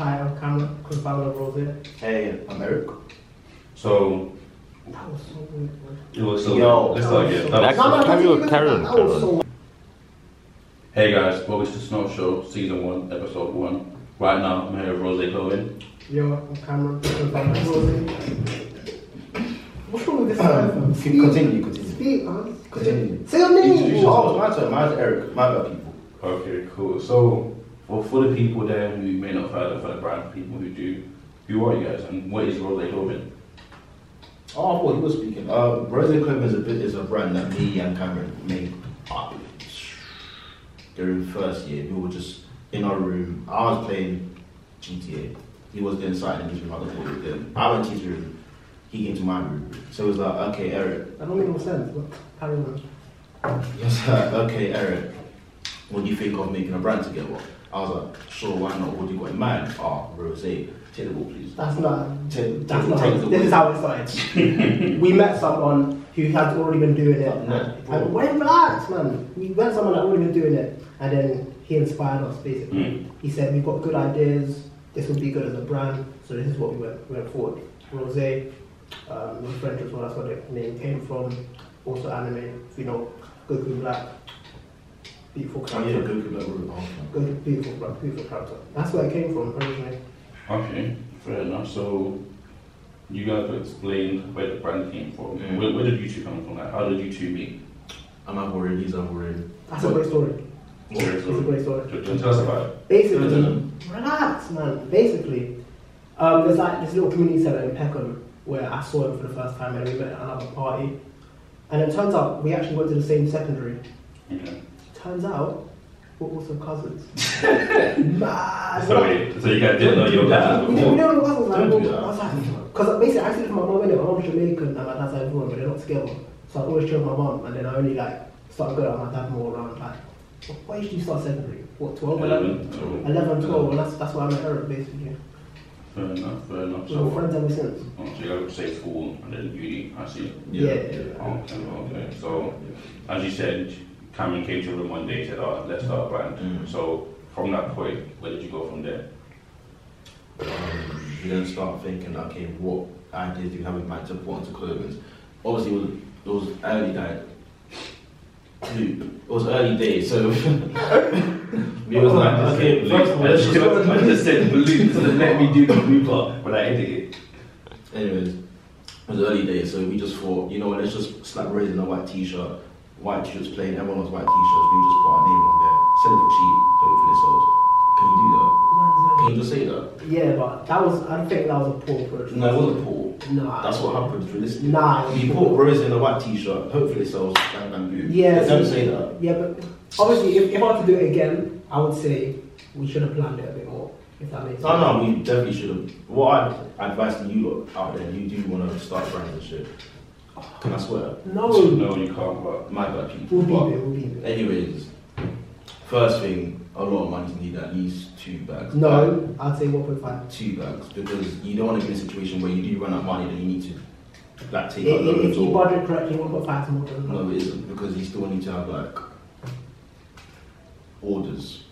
Hi, I'm Camron, co-founder of Rose. Hey, I'm Eric. So That was so weird, it was so Yo. let's start again. That- No, no, Carry no, on, no, carry that was so- Hey guys, welcome to Snow Show, season one, episode one. Right now, I'm here with Rose Clothing. Yo, I'm Camron, co-founder of Rose. What's wrong with this Um, man? continue, continue. Speak, man. Continue. Say your name. Introduce Oh, my turn. Mine's Eric. My bad people. Okay, cool. So for, for the people there who may not have heard of the brand, people who do, who are you guys and what is Rose Clothing? Oh, I thought he was speaking. Uh, Rose Club is a bit is a brand that me and Camron made up during the first year. We were just in our room. I was playing GTA. He was doing something in his room. I don't know what he was doing. I went to his room. He came to my room. So it was like, okay, Eric, That don't make no sense, but carry on. Yes, okay, Eric. What do you think of making a brand together? I was like, sure, why not? What do you got in mind? Ah, rose. Take the ball, please. That's not. Take, That's not. This is how it started. we met someone who had already been doing it. No. And wait, relax, man. We met someone that already been doing it, and then he inspired us. Basically, Mm. he said we've got good ideas. This would be good as a brand. So this is what we went, we went forward. Rose, um, was French as well. That's where the name came from. Also anime. You know, Goku Black. Beautiful Oh, yeah, character. good, good, good, good. Goku, beautiful, Black, beautiful character. That's where it came from originally. Okay, fair enough. So you guys have explained where the brand came from. Mm. Where, where did you two come from? Like, how did you two meet? I'm Ivorian, he's Ivorian. That's a great story. Sorry, It's a great story. Do you tell us about it? Basically, relax, man. Basically, um, there's like this little community center in Peckham where I saw him for the first time and we met at another party. And it turns out we actually went to the same secondary. Okay. Turns out we're also cousins. Mad. So, wait, so you guys didn't know your cousins we before? didn't know cousins. Like, Don't do I was like, because basically I see from my mum in it. My mom's Jamaican and my dad's Ivorian, but they're not together. So I always chill with my mum, and then I only like started going out with my dad more around like. What age did you start secondary? What, 12, 11? 11. 11, 12, and that's, that's why I met Eric basically. Fair enough, fair enough. So, friends ever since. oh, so you guys would say school and then uni, I see. Yeah. Okay, okay. So, as you said, Camron came to your one day and said, oh, let's start a brand. Mm. So, from that point, where did you go from there? Um, you then start thinking, okay, what ideas do you have in mind to put into clothing? Obviously, it was, it was early days. It was early days, so we was like, okay, first of all, let's just I just said balloons and let me do the blue part when I edit it. Anyways, it was early days, so we just thought, you know what, let's just slap in a white t-shirt, white t-shirts plain, everyone was white t-shirts, we just put our name on there, sell it for cheap, hopefully it sells. Can you do that? Can you just say that? Yeah, but that was, I think that was a poor approach. No, it wasn't poor. Nah. That's what happens, realistically. Nah. You put Rose in a white t-shirt, hopefully it sells, bang bang boom. Yeah, Don't say that. Yeah, but obviously, if, if I had to do it again, I would say we should have planned it a bit more, if that makes sense. No, no, we definitely should have. What I'd advise to you lot out there, you do want to start branding and shit. Can I swear? No. No, you can't, but My bad people. We'll But- be there, we'll be there. Anyways, first thing, a lot of money to need at least two bags. No, I'd say 1.5. Two bags because you don't want to be in a situation where you do run out of money and you need to like take If, out if, loans if you budget correctly, 1.5 is more than no, it isn't because you still need to have like orders.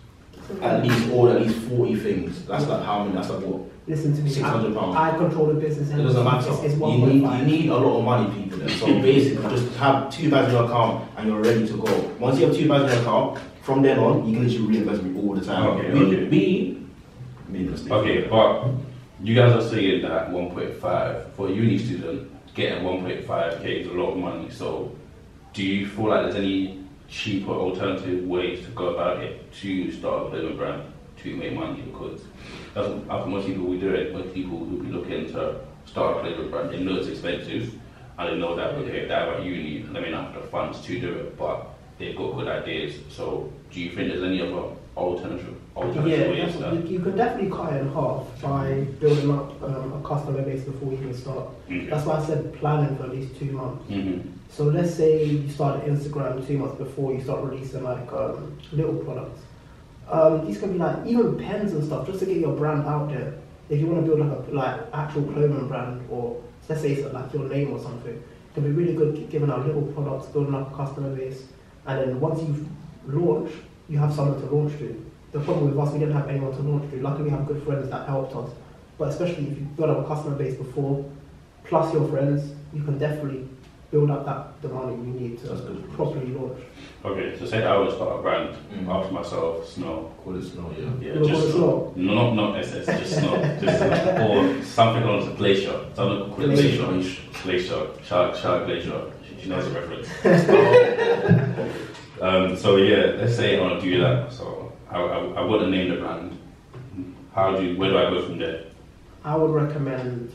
At least order at least forty things. That's like how many? That's like what? Listen to me. Six hundred pounds. I, I control the business. It doesn't matter. It's, it's you need you need a lot of money, people. Then. So basically, just have two bags in your account and you're ready to go. Once you have two bags in your account, from then on, you can literally reinvest me all the time. Okay, me, okay. me, made a mistake. Okay, but you guys are saying that 1.5 for a uni student getting 1.5k is a lot of money. So, do you feel like there's any cheaper alternative ways to go about it to start a clothing brand to make money? Because that's what most people will do it. Most people will be looking to start a clothing brand. They know it's expensive, and they know that okay, they're at uni, they may not have the funds to do it, but they've got good ideas. So, do you think there's any other alternative alternative Yeah, ways? you, you can definitely cut it in half by building up um, a customer base before you can start. okay. That's why I said planning for at least two months. hmm So let's say you start Instagram two months before you start releasing like um, little products. Um, these can be like even pens and stuff just to get your brand out there. If you want to build like a like actual clothing brand or let's say it's like your name or something, it can be really good giving out little products, building up a customer base, and then once you've launched, you have someone to launch to. the problem with us, we didn't have anyone to launch to. Luckily, we have good friends that helped us. But especially if you've up a customer base before, plus your friends, you can definitely build up that the money you need to That's good. properly launch. Okay, so say that I would start a brand Mm. after myself, Snow. Call it snow, yeah. Yeah, You wanna just call it No, not not SS, just Snow. just Snow. or something along the glacier. Something called Glacier. glacier. Glacier. Shark, shark glacier. She, she knows the reference. um, so yeah, let's say I want to do that. So I, I, I want to name the brand. How do you, where do I go from there? I would recommend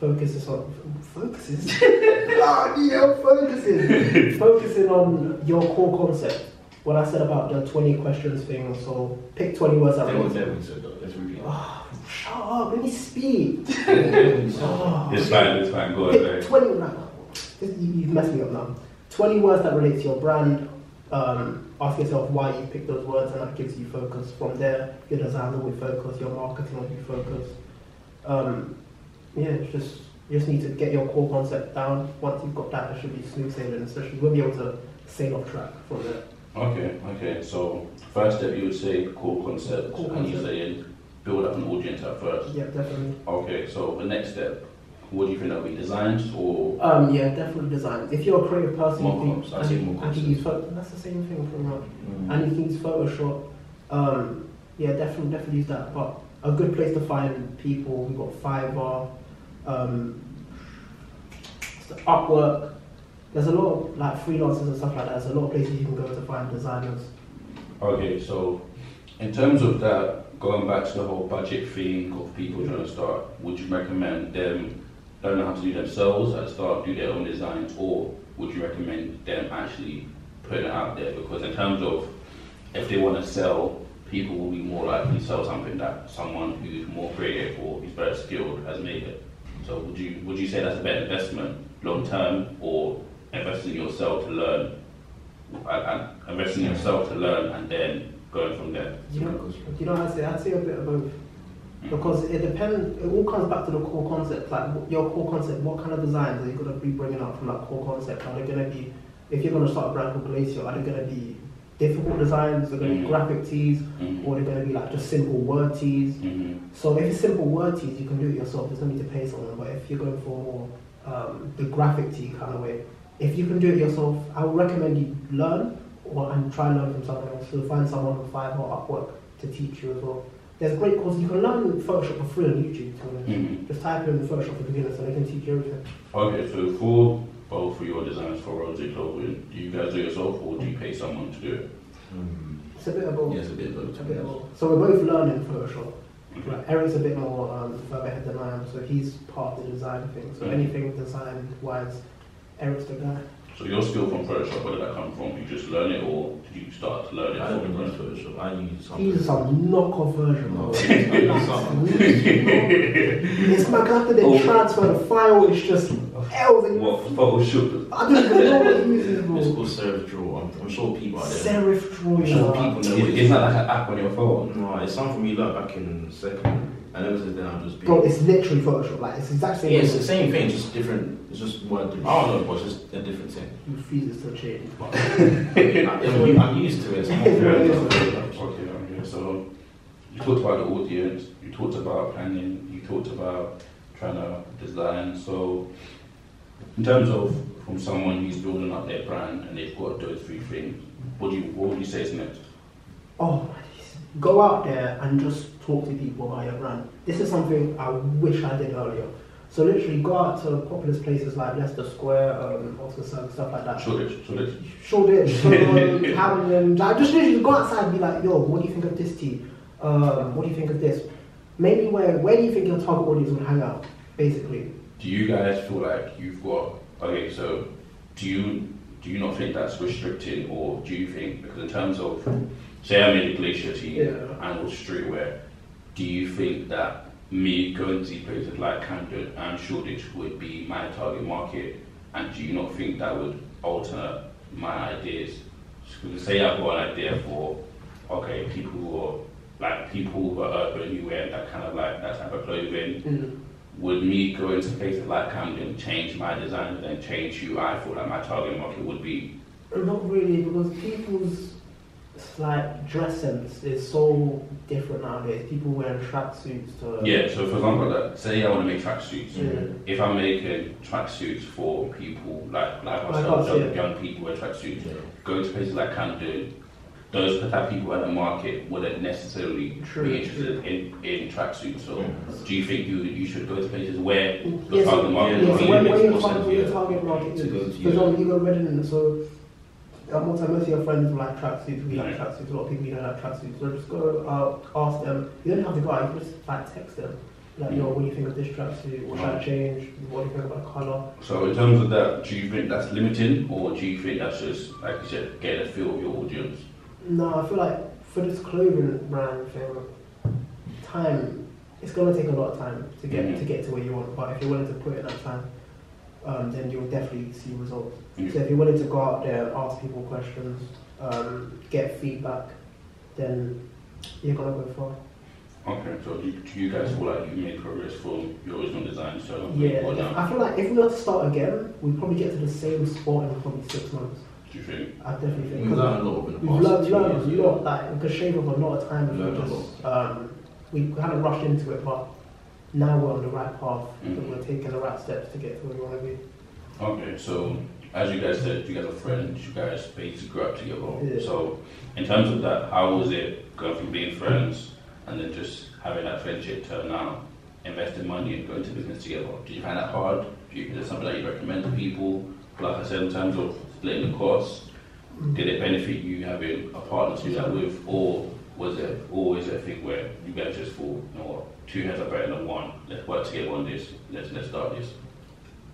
focuses on focuses. ah, yeah, focuses. Focusing on your core concept. What I said about the 20 questions thing, so pick 20 words that That was relate. Devin said though. Let's repeat. Oh, shut up, let me speak. Oh. It's fine, it's fine. Go ahead. 20, no, you, you've messed me up now. 20 words that relate to your brand. Um, ask yourself why you picked those words, and that gives you focus. From there, your design will be focused, your marketing will be focused. Um, yeah, it's just you just need to get your core concept down. Once you've got that, it should be smooth sailing. Especially won't be able to sail off track from there. Okay, okay. So first step, you would say core concept, Core and you concept. saying build up an audience at first. Yeah, definitely. Okay, so the next step, what do you think that would be? Designs or Um, yeah, definitely design. If you're a creative person, More you can, I see more and use photo, that's the same thing pretty much. Mm. and you can use Photoshop. Um, yeah, definitely, definitely use that. But a good place to find people, we've got Fiverr, um, Upwork. There's a lot of like freelancers and stuff like that. There's a lot of places you can go to find designers. Okay, so in terms of that, going back to the whole budget thing of people trying to start, would you recommend them learn how to do themselves the start, do their own designs, or would you recommend them actually putting it out there? Because in terms of if they want to sell, people will be more likely to sell something that someone who's more creative or is better skilled has made it. So would you would you say that's a better investment long term, or investing yourself to learn and, and invest in yourself to learn and then going from there. Do you know? You know? I'd say I'd say a bit of both. Hmm. Because it depends. It all comes back to the core concept. Like your core concept. What kind of designs are you gonna be bringing up from that core concept? Are they gonna be? If you're gonna start a brand called Glacier, are they gonna be difficult designs? they're gonna be Mhm. graphic tees? Mhm. or they're going to be like just simple word teas. Mhm. So if it's simple word teas, you can do it yourself. There's no need to pay someone. But if you're going for more um, the graphic tee kind of way, if you can do it yourself, I would recommend you learn or and try and learn from someone else. So find someone on Fiverr or Upwork to teach you as well. There's great courses. You can learn Photoshop for free on YouTube. To. Mhm. Just type in Photoshop for beginners, and they can teach you everything. Okay, so for both of your designs for Rose Clothing, do you guys do it yourself or do you pay someone to do it? Mm. It's a bit of both. Yes, a bit of both. A bit of both. So we're both learning Photoshop. Okay. Like Eric's a bit more um, further ahead than I am, so he's part of the design thing. So Mhm. anything design wise, Eric's the guy. So your skill from Photoshop, where did that come from? You just learn it or did you start to learn it I from don't the use? Photoshop. I use something. He's some knockoff version. No, bro. I use Like, something. This man after they Oh. transfer the file, it's just L's and What Photoshop? I don't even know what he uses, It's bro. called Serif Draw. I'm, I'm sure people are there. Serif drawing. I'm sure people know Is- what it Isn't that like an app on your phone? No, it's something we learned back in second. And ever since then, I've just been. Bro, it's literally Photoshop. Like it's exactly yeah, it's the same thing, just different. It's just word. I don't know, but it's just a different thing. He refuses to change. But I, I'm used to it. So I'm Yeah, very yeah. Okay, okay. So you talked about the audience, you talked about planning, you talked about trying to design. So in terms of from someone who's building up their brand and they've got those three things, what do you what would you say is next? Oh, my days. Go out there and just talk to people about your brand. This is something I wish I did earlier. So literally go out to populous places like Leicester Square, um, Oxford Circus, stuff like that. Shoreditch, Shoreditch. Shoreditch, Camden, like just literally go outside and be like, yo, what do you think of this tea? Um, what do you think of this? Maybe where where do you think your target audience would hang out? Basically, Do you guys feel like you've got okay? So do you do you not think that's restricting, or do you think because in terms of say I'm in a glacier team Yeah. and was streetwear, do you think that me going to places like Camden and Shoreditch would be my target market, and do you not think that would alter my ideas? Because say I've got an idea for okay people who are like people who are urban who wear that kind of like that type of clothing mm. would me going to places like Camden change my design and then change who I thought like my target market would be? not really because people's like dress sense is so different nowadays. People wearing tracksuits to Yeah, so for example, like, say I want to make tracksuits. Yeah. If I'm making tracksuits for people like like Like ourselves, us, young, yeah. young people wear tracksuits, go to places like Camden, those type of people at the market wouldn't necessarily True, be interested in, in tracksuits. So, do you think you you should go to places where the Yes, target market yeah, Yes, really when, makes when you're more sense? target, your target market To is, because yeah. you go Reading, so uh, most, of your friends like tracksuits, we like tracksuits, a lot of people you don't like tracksuits, so just go out, ask them, you don't have to go out, you can just like text them, like, yo, what do you think of this tracksuit, what should I change, what do you think about the colour? So, in terms of that, do you think that's limiting, or do you think that's just like you said, getting a feel of your audience? No, I feel like for this clothing brand thing, time it's gonna take a lot of time to get Mhm. to get to where you want. But if you're willing to put in that time, um, then you'll definitely see results. So if you're willing to go out there, ask people questions, um, get feedback, then you're gonna go far. Okay, so do, do you guys feel like you made progress from your original design? So, Yeah, what if- now? I feel like if we were to start again, we'd probably get to the same spot in probably six months. Do you think? I definitely think. We've learned a lot over the We've past learned, two learned a lot, like we could shave off a lot of time if Learned we a just um, we kind of rushed into it, but now we're on the right path. Mhm. and We're taking the right steps to get to where we want to be. Okay, so as you guys said, you guys are friends, you guys basically grew up together. Yeah. So, in terms of that, how was it going from being friends and then just having that friendship to now investing money and going to business together? Did you find that hard? Do you, is it something that you recommend to people? Like I said, in terms of splitting the costs, did it benefit you having a partner to do that with, or was it always a thing where you guys just thought, you know what, two heads are better than one. Let's work together on this. Let's let's start this.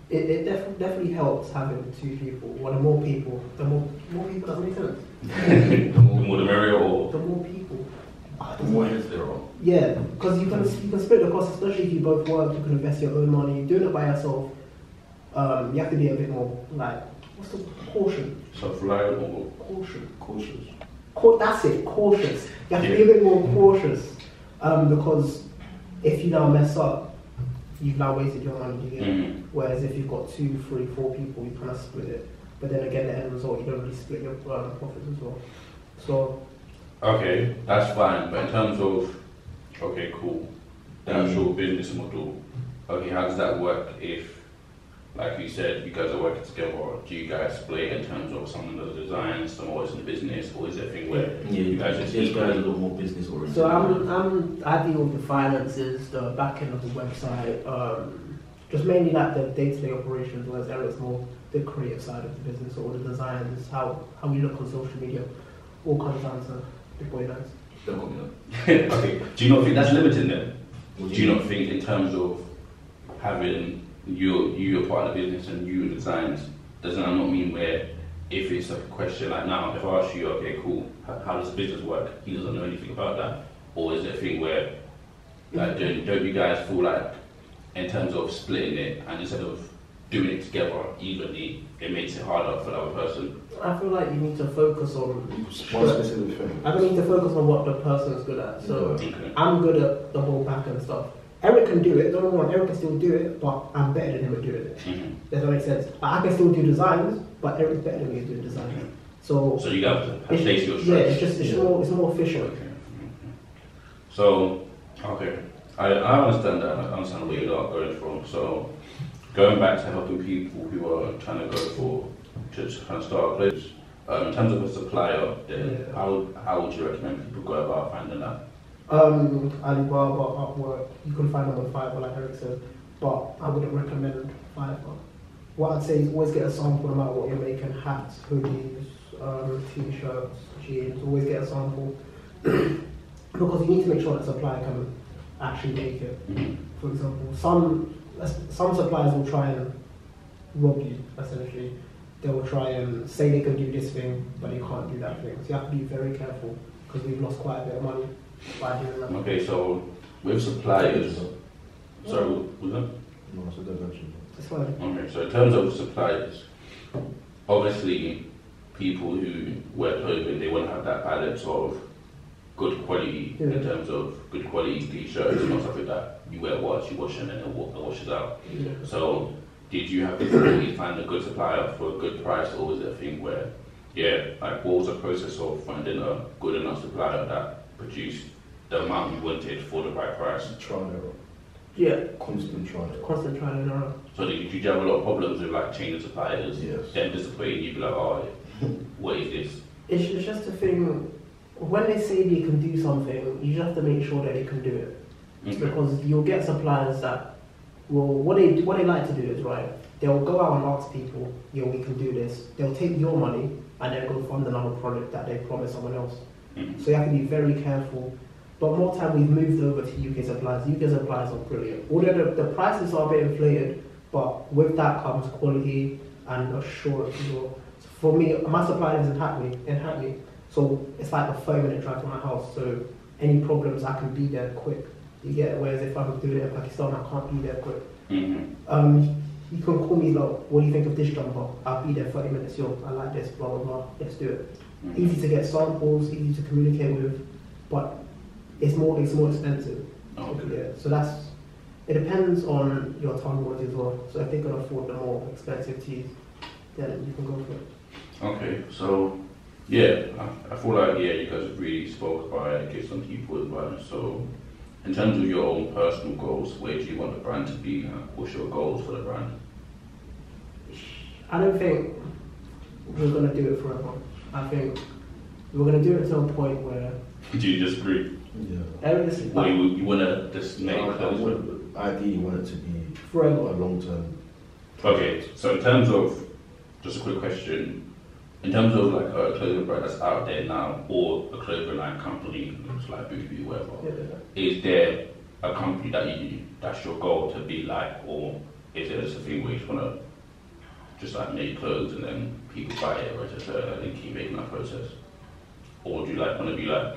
It, it def- definitely helps having two people. Well, the more people, the more more people doesn't make sense. the more the merrier, or The more people. The more heads there are. Yeah, because you can you can split the cost, especially if you both work. You can invest your own money. Doing it by yourself, um, you have to be a bit more like what's the caution? self-reliant, or Caution. Cautious. That's it, cautious. You have to be a bit more cautious um, because if you now mess up, you've now wasted your money. You? Mm. Whereas if you've got two, three, four people, you kind of split it. But then again, the end result, you don't really split your um, profits as well. So Okay, that's fine. But in terms of, okay, cool, the actual business model, okay, how does that work if, like you said, you guys are working together? Do you guys split in terms of someone does design, someone is in the business, or is it a thing where Yeah, you guys just these guys are a little more business oriented. So I'm, I'm, I deal with the finances, the back end of the website, um, just mainly like the day-to-day operations, whereas Eric's more the creative side of the business, or the designs, how, how we look on social media, all comes down to Big Boy Dance. Don't call me that. okay, do you not think that's limiting then? What Do you not think in terms of having you you a part of the business and you designs, does that not mean where if it's a question like now, if I ask you, okay, cool, how, how does business work? He doesn't know anything about that, or is it a thing where like don't, don't you guys feel like in terms of splitting it and instead of doing it together evenly, it makes it harder for the other person? I feel like you need to focus on, One specific thing. I don't need to focus on what the person's good at. So Okay. I'm good at the whole back end stuff. Eric can do it, don't get me wrong, Eric can still do it, but I'm better than at doing it. Mhm. Does that make sense? I can still do designs, but Eric's better than me doing designs. So So you have it's, place your yeah, it's just it's more it's more efficient. Okay. So, okay, I, I understand that. I understand where you're going from. So, going back to helping people who are trying to go for to kind of start a place. Um, in terms of a supplier, Yeah. how how would you recommend people go about finding that? Um, Alibaba, Upwork, you can find them on Fiverr, like Eric said, but I wouldn't recommend Fiverr. What I'd say is always get a sample no matter what you're making hats, hoodies, um, t shirts, jeans, always get a sample because you need to make sure that supplier can actually make it. For example, some some suppliers will try and rob you essentially. They will try and say they can do this thing, but they can't do that thing. So you have to be very careful because we've lost quite a bit of money. Okay, so with suppliers, sorry, was that? No, I said that eventually. It's fine. Okay, so in terms of suppliers, obviously people who wear clothing, they want to have that balance of good quality in terms of good quality t-shirts and stuff like that you wear once, you wash and then it wa- it washes out. Yeah. So did you have difficulty find a good supplier for a good price or was it a thing where yeah, like what was the process of finding a good enough supplier that produced the amount you wanted for the right price? Trial and error. Yeah, Constant trial and error. constant trial and error. So did you have a lot of problems with like changing suppliers? Yes. Then disappointing you, be like, oh, what is this? It's, it's just a thing. When they say they can do something, you just have to make sure that they can do it. Okay. because you'll get suppliers that well, what they what they like to do is right they'll go out and ask people yeah we can do this they'll take your money and then go fund another product that they promise someone else. So you have to be very careful but more time we've moved over to UK suppliers UK suppliers are brilliant although the, the prices are a bit inflated but with that comes quality and assurance so for me my supplier is in Hackney in Hackney so it's like a 30 minute drive to my house so any problems I can be there quick you get whereas if I'm doing it in Pakistan, I can't be there quick. Mhm. Um, you can call me like, what do you think of this jumper? I'll be there 30 minutes. Yo, I like this. Blah blah blah. Let's do it. Easy to get samples, easy to communicate with, but it's more it's more expensive. Oh, okay. Yeah. So that's it depends on your target as well. So if they can afford the more expensive teas, then you can go for it. Okay, so yeah, I, I feel like yeah, you guys have really spoke about it, give some people advice. So, in terms of your own personal goals, where do you want the brand to be? What's your goals for the brand? I don't think we're gonna do it forever. I think we're gonna do it to a point where Do you disagree? Yeah. everything Or you, you want to just make I, I clothes? want, ideally want it to be a forever. long term. Okay, so in terms of just a quick question, in terms of like a clothing brand that's out there now, or a clothing line company, looks like Boohoo, whatever. Yeah. is there a company that you that's your goal to be like, or is it just a thing where you just wanna just like make clothes and then people buy it, or just uh, and keep making that process, or do you like wanna be like?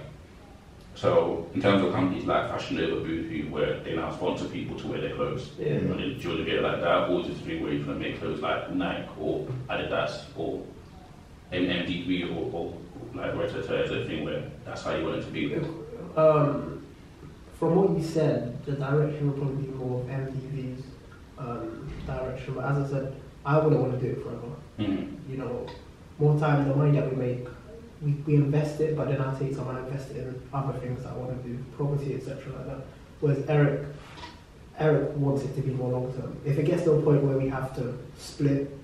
So in terms of companies like Fashion Nova, Boohoo, where they now sponsor people to wear their clothes, Yeah. and then do you want to get it like that, or is it a thing where you're gonna make clothes like Nike or Adidas or MDB or, or like Reta Is a thing where that's how you want it to be? Um, from what you said, the direction will probably be more of MTV's um, direction. But as I said, I wouldn't want to do it forever. Mhm. You know, more time, the money that we make, we, we invest it, but then I take some and invest it in other things that I want to do, property, etc. like that. Whereas Eric, Eric wants it to be more long term. If it gets to a point where we have to split,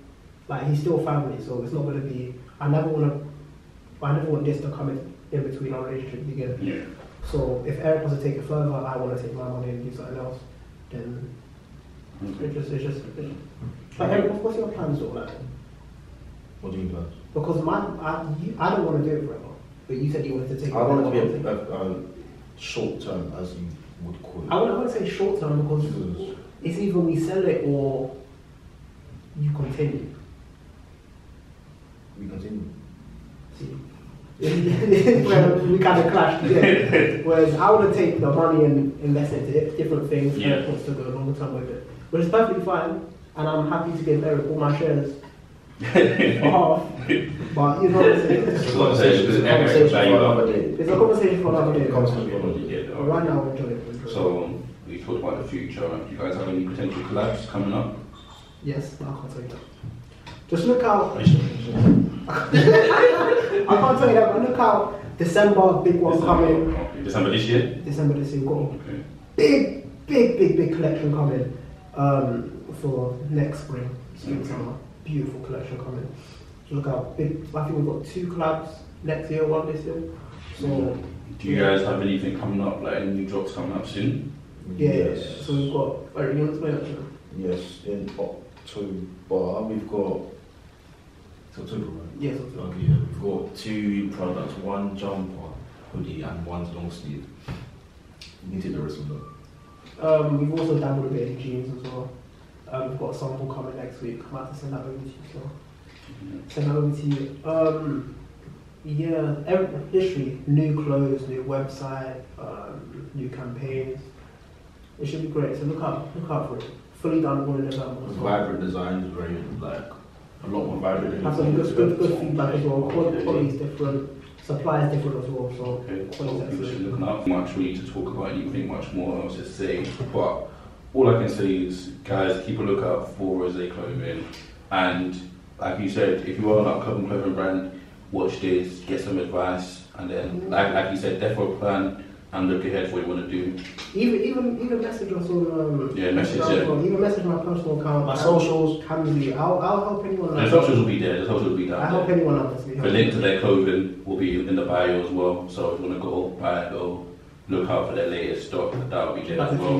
like he's still family, so it's not going to be. I never want to. I never want this to come in, in between our relationship. Get Yeah. so if Eric wants to take it further, I want to take my money and do something else. Then Okay. it just, it's just. But Eric, what's- what's your plans look like? What do you mean, plans? Because my, I, you, I don't want to do it forever. But you said you wanted to take. I want it to be it. a, a, a short term, as you would call it. I would, I want say short term because Because it's either we sell it or you continue. we continue. See. Where we kind of clashed together. Whereas I want to take the money and invest it into different things. Yeah. Eric wants to go long term with it, which is perfectly fine. And I'm happy to give Eric all my shares half. But you know what I'm saying? It's a conversation, It's a conversation for another day. It's a conversation for another day. Conversation for another day. Right now, enjoy it. Enjoy. So we talked about the future. Do you guys have any potential collabs coming up? yes, no, I can't tell you that. Just look out. I can't tell you that, but look out. December, big one coming. December this year. December this year, we've got Okay. big, big, big, big collection coming um, for next spring, spring summer. Beautiful collection coming. So look out. Big. I think we've got two collabs next year, one this year. So Do you guys have anything coming up? Like any new drops coming up soon? yeah, Yes. so we've got. Alright, you want to explain it? Yes, in October we've got. It's October, right? Yes, October. Okay, yeah. We've got two products, one jumper hoodie and one long sleeve. You can take the rest of them. Um, we've also dabbled a bit in jeans as well. Um, we've got a sample coming next week. I'm about to send that over to you. So send that over to you. Um, yeah, every, literally new clothes, new website, um, new campaigns. It should be great. So look out, look out for it. Fully done all in November. Vibrant designs, very like a lot more vibrant. have some good, good, good feedback as well. Quality is different, supply is different as well. So Okay, so quality people is should look out. Much really to talk about anything much more else to say, but all I can say is, guys, keep a lookout for Rose Clothing. And like you said, if you are an upcoming clothing brand, watch this, get some advice, and then, like, like you said, therefore plan and look ahead for what you want to do. Even even even message us on um, Yeah, message, yeah. or Even message my personal account. My Cam- socials. Camzy. I'll I'll help anyone. The socials will be there, the socials will be I help anyone honestly. The link to their clothing will be in the bio as well, so if you want to go buy, it, go look out for their latest stock, that will be there as well.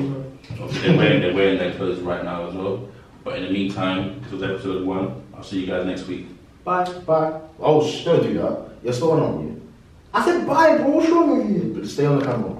Obviously, they're wearing, they're wearing their clothes right now as well. But in the meantime, this was episode one. I'll see you guys next week. Bye. Bye. Oh, sh- don't do that. You're still on you. I said buy bro. What's wrong with you? But stay on the camera.